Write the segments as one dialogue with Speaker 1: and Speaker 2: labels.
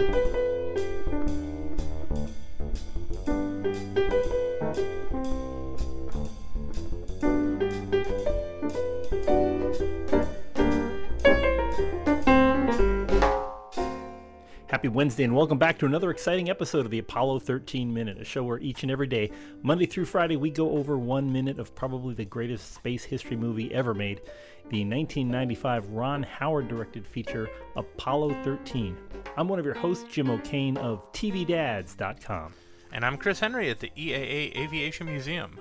Speaker 1: Música Wednesday, and welcome back to another exciting episode of the Apollo 13 Minute, a show where each and every day, Monday through Friday, we go over one minute of probably the greatest space history movie ever made the 1995 Ron Howard directed feature Apollo 13. I'm one of your hosts, Jim O'Kane of TVDads.com.
Speaker 2: And I'm Chris Henry at the EAA Aviation Museum.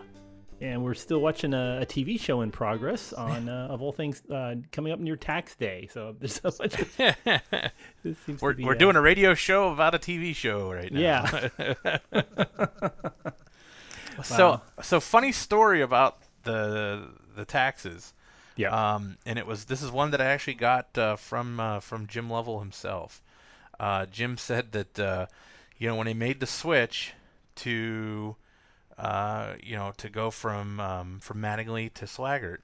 Speaker 1: And we're still watching a, a TV show in progress on, uh, of all things, uh, coming up near tax day. So there's a bunch of.
Speaker 2: this seems we're be, we're uh, doing a radio show about a TV show right now.
Speaker 1: Yeah.
Speaker 2: so wow. so funny story about the the taxes.
Speaker 1: Yeah.
Speaker 2: Um, and it was this is one that I actually got uh, from uh, from Jim Lovell himself. Uh, Jim said that uh, you know when he made the switch to uh, you know to go from um, from Mattingly to Swigert,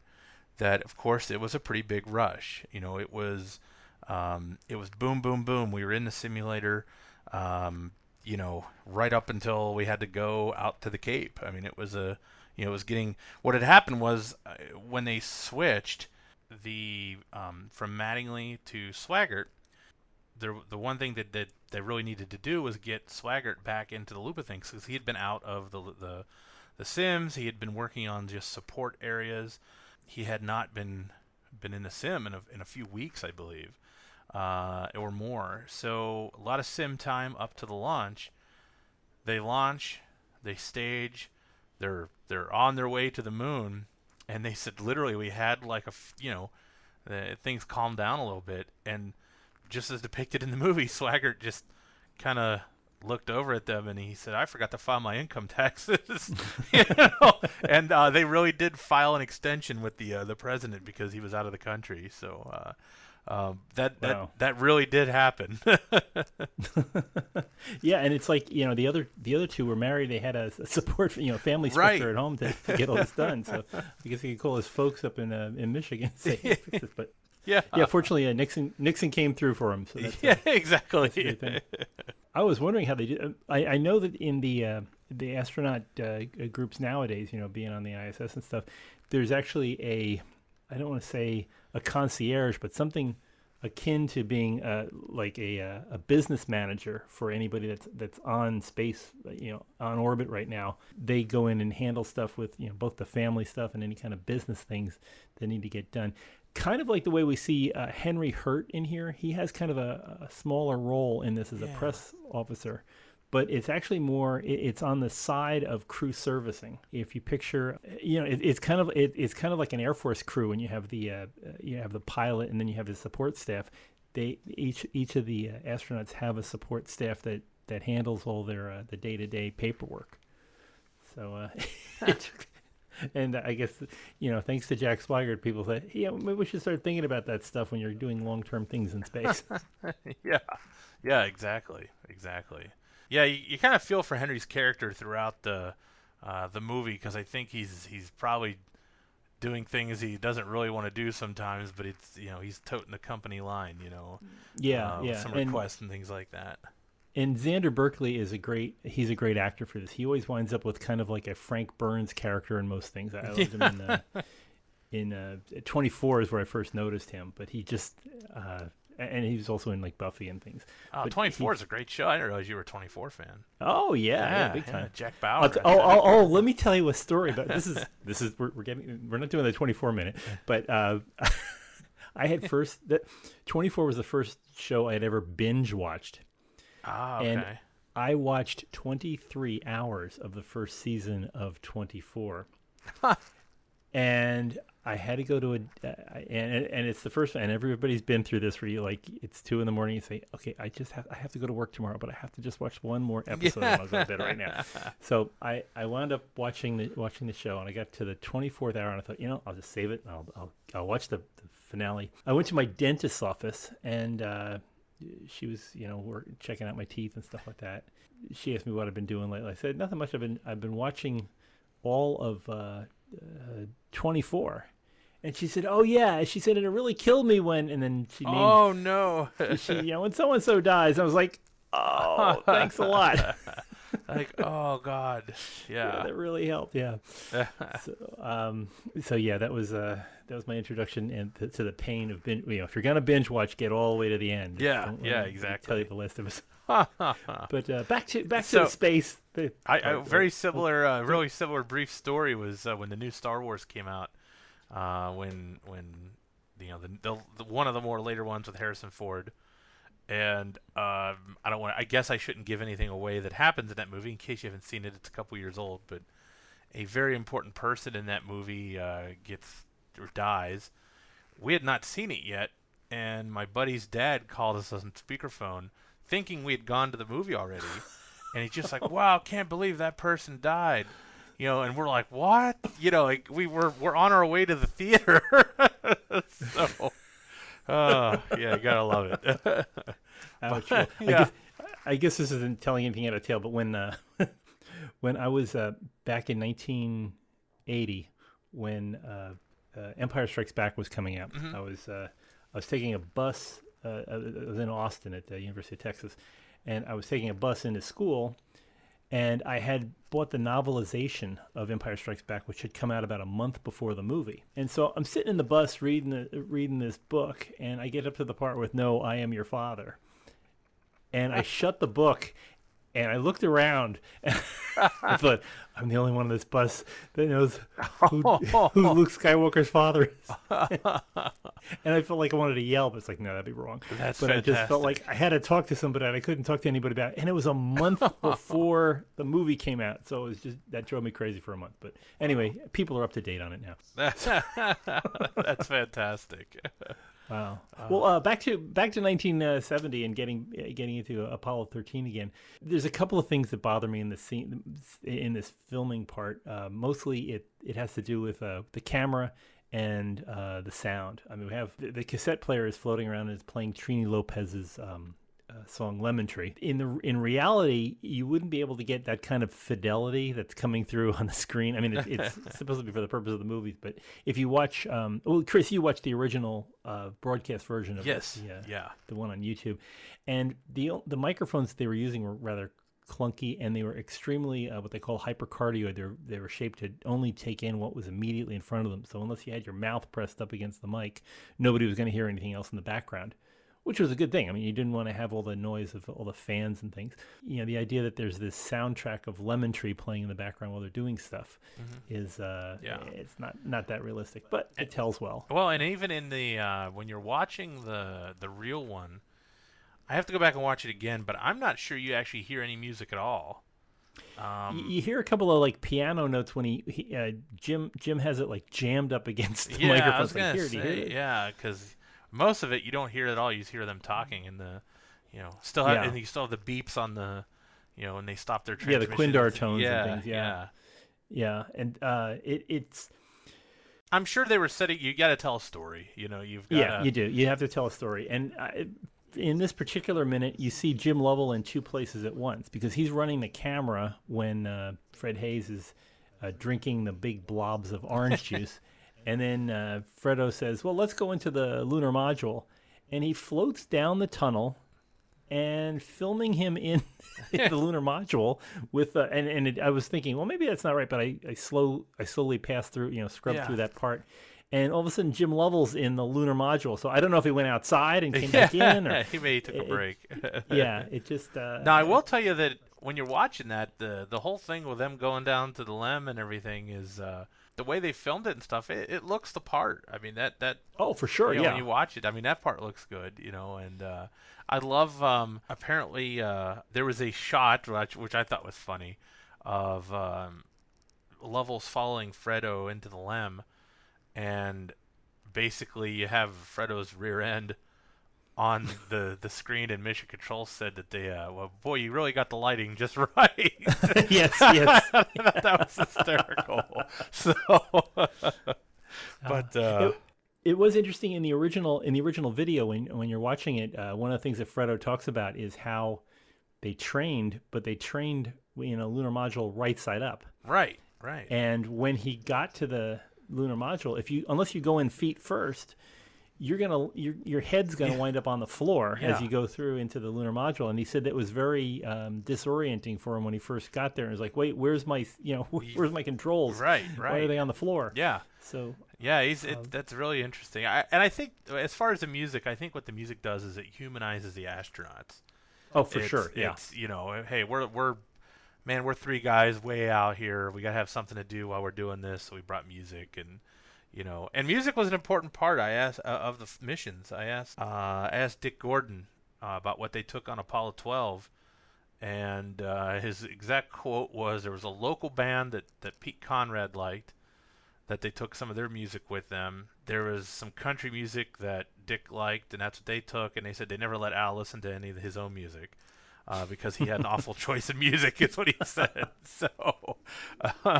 Speaker 2: that of course it was a pretty big rush. You know it was um, it was boom boom boom. We were in the simulator. Um, you know, right up until we had to go out to the Cape. I mean, it was a you know, it was getting what had happened was uh, when they switched the um, from Mattingly to Swigert, the the one thing that, that they really needed to do was get Swigert back into the loop of things because he had been out of the the the Sims. He had been working on just support areas. He had not been been in the sim in a, in a few weeks, I believe, uh, or more. So a lot of sim time up to the launch. They launch, they stage, they're they're on their way to the moon, and they said literally we had like a you know uh, things calmed down a little bit, and just as depicted in the movie, Swigert just kind of looked over at them and he said, "I forgot to file my income taxes," you know? and uh, they really did file an extension with the uh, the president because he was out of the country. So uh, um, that that wow. that really did happen.
Speaker 1: yeah, and it's like you know the other the other two were married. They had a, a support you know family structure right. at home to, to, get all this done. So I guess he could call his folks up in uh, in Michigan and say, hey, fix this. But
Speaker 2: yeah,
Speaker 1: yeah. Fortunately, uh, Nixon Nixon came through for him. So that's,
Speaker 2: yeah, exactly.
Speaker 1: I was wondering how they did. Uh, I, I know that in the uh, the astronaut uh, groups nowadays, you know, being on the ISS and stuff, there's actually a I don't want to say a concierge, but something akin to being uh, like a uh, a business manager for anybody that's that's on space, you know, on orbit right now. They go in and handle stuff with you know both the family stuff and any kind of business things that need to get done. Kind of like the way we see uh, Henry Hurt in here. He has kind of a, a smaller role in this as yeah. a press officer but it's actually more it's on the side of crew servicing if you picture you know it, it's kind of it, it's kind of like an air force crew when you have the uh, you have the pilot and then you have the support staff they each each of the uh, astronauts have a support staff that that handles all their uh, the day-to-day paperwork so uh, and I guess you know, thanks to Jack Swigert, people say, yeah, maybe we should start thinking about that stuff when you're doing long-term things in space.
Speaker 2: yeah, yeah, exactly, exactly yeah, you, you kind of feel for Henry's character throughout the uh, the movie because I think he's he's probably doing things he doesn't really want to do sometimes, but it's you know he's toting the company line, you know.
Speaker 1: Yeah,
Speaker 2: uh,
Speaker 1: yeah.
Speaker 2: Some requests and, and things like that.
Speaker 1: And Xander Berkeley is a great he's a great actor for this. He always winds up with kind of like a Frank Burns character in most things. I loved him in uh, in uh, 24 is where I first noticed him, but he just uh, and he was also in like Buffy and things.
Speaker 2: Oh, but 24 he, is a great show. I didn't realize you were a 24 fan.
Speaker 1: Oh yeah, yeah, yeah big time. Yeah,
Speaker 2: Jack Bauer.
Speaker 1: oh, oh, oh, let me tell you a story about this. Is this is we're, we're getting we're not doing the 24 minute, but uh, I had first that 24 was the first show I had ever binge watched.
Speaker 2: Ah, okay.
Speaker 1: And I watched 23 hours of the first season of 24. and I had to go to a, uh, and and it's the first and everybody's been through this where you like it's two in the morning. You say, okay, I just have I have to go to work tomorrow, but I have to just watch one more episode. Yeah. I'll go to bed right now. So I I wound up watching the watching the show, and I got to the twenty fourth hour, and I thought, you know, I'll just save it. And I'll I'll I'll watch the, the finale. I went to my dentist's office, and uh, she was you know work, checking out my teeth and stuff like that. She asked me what I've been doing lately. I said nothing much. I've been I've been watching all of. Uh, uh, 24 and she said, "Oh yeah." She said, "And it really killed me when." And then she named.
Speaker 2: Oh no!
Speaker 1: she, you know, when so and so dies, I was like, oh, thanks a lot.
Speaker 2: like, oh God,
Speaker 1: yeah,
Speaker 2: yeah.
Speaker 1: that really helped. Yeah. so, um, so yeah, that was uh, that was my introduction and to, to the pain of binge. You know, if you're gonna binge watch, get all the way to the end.
Speaker 2: Yeah,
Speaker 1: Don't
Speaker 2: yeah, exactly.
Speaker 1: Tell you the list of us. But uh, back to back to the space. The,
Speaker 2: I,
Speaker 1: oh,
Speaker 2: very
Speaker 1: oh,
Speaker 2: similar, uh, really similar brief story was uh, when the new Star Wars came out. Uh, when when you know the, the, the one of the more later ones with Harrison Ford, and um, I don't want. I guess I shouldn't give anything away that happens in that movie in case you haven't seen it. It's a couple years old, but a very important person in that movie uh, gets or dies. We had not seen it yet, and my buddy's dad called us on speakerphone, thinking we had gone to the movie already, and he's just like, "Wow, can't believe that person died." You know, and we're like, "What?" You know, like we were we're on our way to the theater. so, uh, yeah, you gotta love it.
Speaker 1: Ouch. Well, I,
Speaker 2: Yeah.
Speaker 1: guess, I guess this isn't telling anything out of tail, but when uh, when I was uh, back in 1980, when uh, uh, Empire Strikes Back was coming out,
Speaker 2: Mm-hmm.
Speaker 1: I was uh, I was taking a bus. Uh, I was in Austin at the University of Texas, and I was taking a bus into school, and I had bought the novelization of Empire Strikes Back, which had come out about a month before the movie. And so I'm sitting in the bus reading the, reading this book, and I get up to the part with "No, I am your father," and I shut the book, and I looked around, and I thought, "I'm the only one on this bus that knows who, who Luke Skywalker's father is." and I felt like I wanted to yell, but it's like, no, that'd be wrong.
Speaker 2: That's
Speaker 1: but I just felt like I had to talk to somebody, and I couldn't talk to anybody about it. And it was a month before the movie came out, so it was just that drove me crazy for a month. But anyway, people are up to date on it now.
Speaker 2: That's fantastic.
Speaker 1: Wow. well, uh, back to back to 1970 and getting uh, getting into Apollo 13 again. There's a couple of things that bother me in the scene in this filming part. Uh, mostly, it it has to do with uh, the camera and uh, the sound. I mean, we have the, the cassette player is floating around and is playing Trini Lopez's. Um, uh, song "Lemon Tree." In the in reality, you wouldn't be able to get that kind of fidelity that's coming through on the screen. I mean, it, it's supposed to be for the purpose of the movies, but if you watch, um, well, Chris, you watched the original uh, broadcast version of
Speaker 2: yes.
Speaker 1: this, the, uh,
Speaker 2: Yeah.
Speaker 1: the one on YouTube, and the the microphones they were using were rather clunky and they were extremely uh, what they call hypercardioid. They were, they were shaped to only take in what was immediately in front of them. So unless you had your mouth pressed up against the mic, nobody was going to hear anything else in the background which was a good thing. I mean, you didn't want to have all the noise of all the fans and things. You know, the idea that there's this soundtrack of Lemon Tree playing in the background while they're doing stuff is, uh,
Speaker 2: Yeah.
Speaker 1: it's not not that realistic, but it tells well.
Speaker 2: Well, and even in the uh, when you're watching the the real one, I have to go back and watch it again, but I'm not sure you actually hear any music at all. Um,
Speaker 1: You, hear a couple of like piano notes when he, he uh, Jim Jim has it like jammed up against the
Speaker 2: yeah,
Speaker 1: microphone.
Speaker 2: I was
Speaker 1: like,
Speaker 2: gonna
Speaker 1: "Here, do you hear
Speaker 2: say, yeah, because most of it you don't hear at all. You just hear them talking, and the you know still have,
Speaker 1: Yeah.
Speaker 2: and you still have the beeps on the you know when they stop their transmission.
Speaker 1: Yeah, the. Quindar tones and
Speaker 2: yeah,
Speaker 1: things, yeah. Yeah, and uh, it, it's
Speaker 2: I'm sure they were setting. You got to tell a story. You know, you've got
Speaker 1: Yeah, you do. You have to tell a story. And I, in this particular minute, you see Jim Lovell in two places at once because he's running the camera when uh, Fred Haise is uh, drinking the big blobs of orange juice. And then uh, Fredo says, Well, let's go into the lunar module. And he floats down the tunnel and filming him in the lunar module with uh, and and it, I was thinking, well, maybe that's not right, but I, I slow I slowly passed through, you know, scrubbed
Speaker 2: Yeah.
Speaker 1: through that part, and all of a sudden Jim Lovell's in the lunar module. So I don't know if he went outside and came back in, or
Speaker 2: he may took a
Speaker 1: it-
Speaker 2: break.
Speaker 1: yeah, it just uh,
Speaker 2: Now I will tell you that when you're watching that, the the whole thing with them going down to the lem and everything is uh, the way they filmed it and stuff. It, it looks the part. I mean that that
Speaker 1: Oh, for sure,
Speaker 2: you know,
Speaker 1: yeah.
Speaker 2: when you watch it, I mean that part looks good, you know. And uh, I love. Um, apparently, uh, there was a shot which, which I thought was funny of um, Lovell's following Fredo into the lem, and basically you have Fredo's rear end on the the screen, and Mission Control said that they, uh, well, boy, you really got the lighting just right.
Speaker 1: yes, yes.
Speaker 2: that was hysterical. So, but uh,
Speaker 1: It- It was interesting in the original in the original video when when you're watching it. Uh, one of the things that Fredo talks about is how they trained, but they trained in a lunar module right side up.
Speaker 2: right, right.
Speaker 1: And when he got to the lunar module, if you unless you go in feet first, you're gonna your your head's gonna wind up on the floor
Speaker 2: Yeah.
Speaker 1: as you go through into the lunar module. And he said that was very um, disorienting for him when he first got there. And was like, wait, where's my you know where's my controls?
Speaker 2: Right, right.
Speaker 1: Why are they on the floor?
Speaker 2: Yeah.
Speaker 1: So
Speaker 2: Yeah, he's
Speaker 1: Um,
Speaker 2: it, that's really interesting. I, and I think as far as the music, I think what the music does is it humanizes the astronauts.
Speaker 1: oh for
Speaker 2: It's-
Speaker 1: sure, yeah.
Speaker 2: It's you know, hey, we're we're man, we're three guys way out here. We gotta have something to do while we're doing this, so we brought music and you know, and music was an important part. I asked uh, of the missions. I asked uh, I asked Dick Gordon uh, about what they took on Apollo 12, and uh, his exact quote was, "There was a local band that that Pete Conrad liked." That they took some of their music with them. There was some country music that Dick liked, and that's what they took. And they said they never let Al listen to any of his own music uh, because he had an awful choice in music, is what he said. So,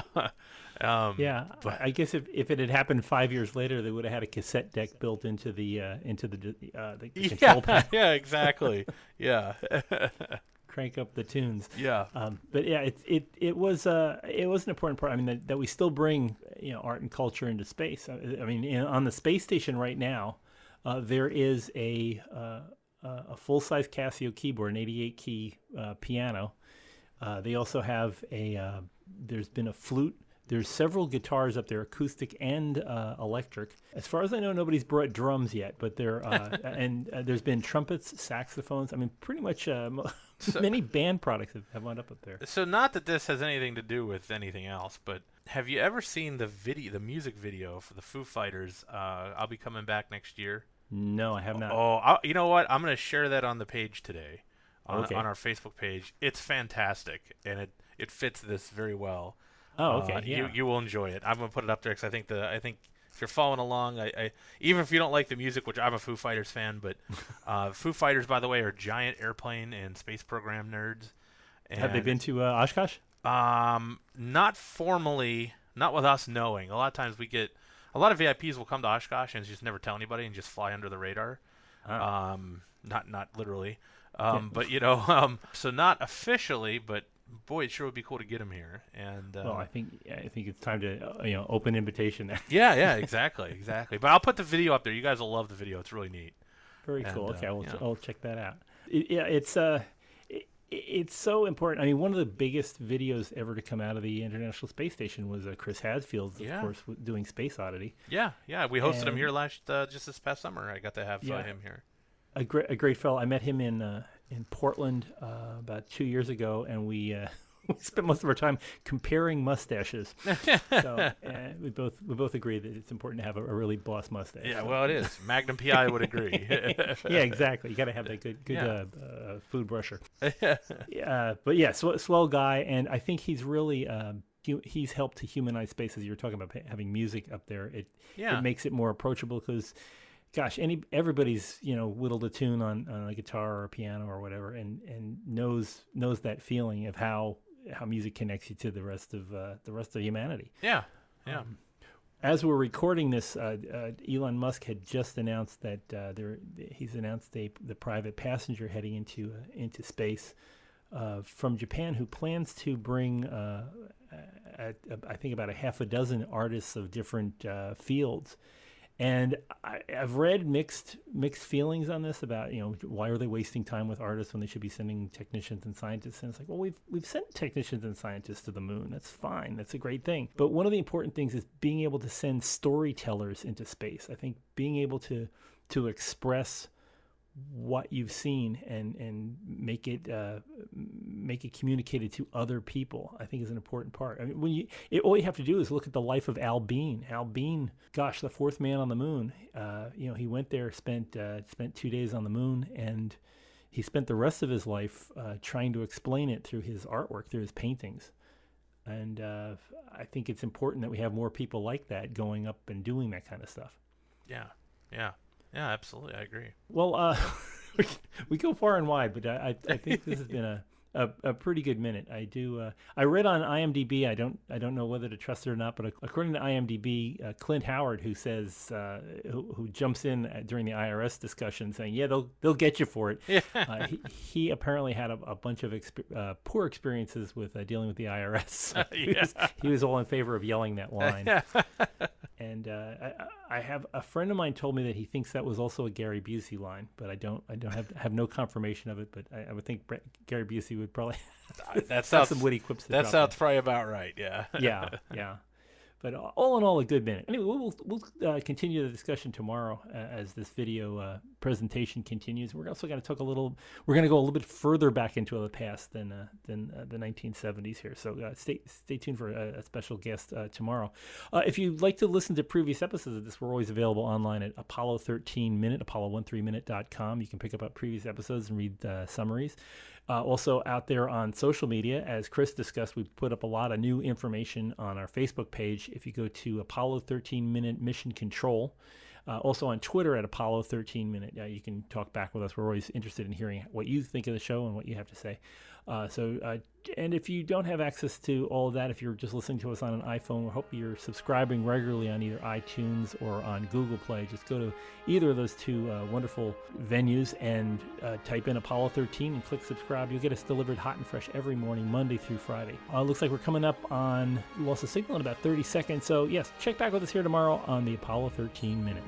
Speaker 2: um,
Speaker 1: Yeah,
Speaker 2: but-
Speaker 1: I guess if, if it had happened five years later, they would have had a cassette deck built into the uh, into the uh, the, the control
Speaker 2: yeah,
Speaker 1: panel,
Speaker 2: yeah, exactly. Yeah,
Speaker 1: crank up the tunes.
Speaker 2: yeah,
Speaker 1: Um, but yeah, it it it was uh it was an important part. I mean that, that we still bring you know art and culture into space. I, I mean in, on the space station right now, uh, there is a uh, uh, a full size Casio keyboard, an 88 key uh, piano. Uh, they also have a uh, there's been a flute. There's several guitars up there, acoustic and uh, electric. As far as I know, nobody's brought drums yet, but there uh, and uh, there's been trumpets, saxophones. I mean, pretty much uh, mo- many band products have, have wound up up there.
Speaker 2: So not that this has anything to do with anything else, but have you ever seen the video, the music video for the Foo Fighters? Uh, I'll be coming back next year.
Speaker 1: No, I have not.
Speaker 2: Oh, i you know what? I'm going to share that on the page today, on,
Speaker 1: Okay.
Speaker 2: on our Facebook page. It's fantastic, and it it fits this very well.
Speaker 1: Oh, okay.
Speaker 2: Uh,
Speaker 1: yeah.
Speaker 2: You you will enjoy it. I'm gonna put it up there because I think the I think if you're following along, I, I even if you don't like the music, which I'm a Foo Fighters fan, but uh, Foo Fighters, by the way, are giant airplane and space program nerds.
Speaker 1: have they been to uh, Oshkosh?
Speaker 2: Um, not formally, not with us knowing. A lot of times we get a lot of VIPs will come to Oshkosh and just never tell anybody and just fly under the radar.
Speaker 1: Oh.
Speaker 2: Um, not not literally, um, but you know, um, so not officially, but boy, it sure would be cool to get him here. And uh,
Speaker 1: well, I think I think it's time to uh, you know open invitation.
Speaker 2: yeah, yeah, exactly, exactly. But I'll put the video up there. You guys will love the video. It's really neat.
Speaker 1: Very
Speaker 2: And,
Speaker 1: cool.
Speaker 2: uh,
Speaker 1: Okay, I'll,
Speaker 2: yeah.
Speaker 1: I'll check that out. It, yeah, it's uh, it, it's so important. I mean, one of the biggest videos ever to come out of the International Space Station was uh, Chris Hadfield, of
Speaker 2: Yeah.
Speaker 1: course, doing Space Oddity.
Speaker 2: Yeah, yeah. We hosted him here last uh, just this past summer. I got to have uh, him here.
Speaker 1: A great, a great fellow. I met him in uh, in Portland uh, about two years ago, and we. Uh, we spent most of our time comparing mustaches. so uh, we both we both agree that it's important to have a, a really boss mustache.
Speaker 2: Yeah,
Speaker 1: So-
Speaker 2: well, it is. Magnum PI would agree.
Speaker 1: yeah, exactly. You got to have that good, good
Speaker 2: Yeah.
Speaker 1: uh, uh, food brusher. uh, but yeah, sw- swell guy, and I think he's really um, he's helped to humanize spaces. You were talking about having music up there. It
Speaker 2: Yeah.
Speaker 1: it makes it more approachable because, gosh, any everybody's you know whittled a tune on, on a guitar or a piano or whatever, and and knows knows that feeling of how how music connects you to the rest of uh, the rest of humanity
Speaker 2: yeah, yeah.
Speaker 1: Um, as we're recording this, uh, uh, Elon Musk had just announced that uh, there he's announced a, the private passenger heading into uh, into space uh, from Japan, who plans to bring uh, I think about a half a dozen artists of different uh, fields. And I, I've read mixed mixed feelings on this about you know why are they wasting time with artists when they should be sending technicians and scientists? And it's like, well, we've we've sent technicians and scientists to the moon. That's fine. That's a great thing. But one of the important things is being able to send storytellers into space. I think being able to to express what you've seen and and make it uh, make it communicated to other people. I think is an important part. I mean, when you it, all you have to do is look at the life of Al Bean. Al Bean, gosh, the fourth man on the moon. Uh, you know, he went there, spent uh, spent two days on the moon, and he spent the rest of his life uh, trying to explain it through his artwork, through his paintings. And uh, I think it's important that we have more people like that going up and doing that kind of stuff.
Speaker 2: Yeah, yeah, yeah. Absolutely, I agree.
Speaker 1: Well, uh, we go far and wide, but I, I I think this has been a, a, a pretty good minute. I do. Uh, I read on IMDb. I don't. I don't know whether to trust it or not, but according to IMDb, uh, Clint Howard, who says, uh, who, who jumps in uh, during the IRS discussion, saying, "Yeah, they'll they'll get you for it."
Speaker 2: Yeah.
Speaker 1: Uh, he, he apparently had a, a bunch of exp- uh, poor experiences with uh, dealing with the IRS. So he, was, he was all in favor of yelling that line. and uh, I, I have a friend of mine told me that he thinks that was also a Gary Busey line, but I don't. I don't have have no confirmation of it. But I, I would think Brett, Gary Busey would probably
Speaker 2: that sounds
Speaker 1: some witty quips.
Speaker 2: That sounds probably about right. Yeah.
Speaker 1: yeah. Yeah. But all in all, a good minute. Anyway, we'll, we'll uh, continue the discussion tomorrow uh, as this video uh, presentation continues. We're also going to talk a little. We're going to go a little bit further back into the past than uh, than uh, the 1970s here. So uh, stay stay tuned for a, a special guest tomorrow. if you'd like to listen to previous episodes of this, we're always available online at Apollo 13 Minute, Apollo13minute.com. You can pick up previous episodes and read summaries. Uh, also, out there on social media, as Chris discussed, we put up a lot of new information on our Facebook page. If you go to Apollo 13 Minute Mission Control, uh, also on Twitter at Apollo 13 Minute, uh, you can talk back with us. We're always interested in hearing what you think of the show and what you have to say. Uh, so, uh, and if you don't have access to all of that, if you're just listening to us on an iPhone, we hope you're subscribing regularly on either iTunes or on Google Play. Just go to either of those two uh, wonderful venues and uh, type in Apollo 13 and click subscribe. You'll get us delivered hot and fresh every morning, Monday through Friday. Uh, looks like we're coming up on loss of signal in about 30 seconds. So, yes, check back with us here tomorrow on the Apollo 13 Minute.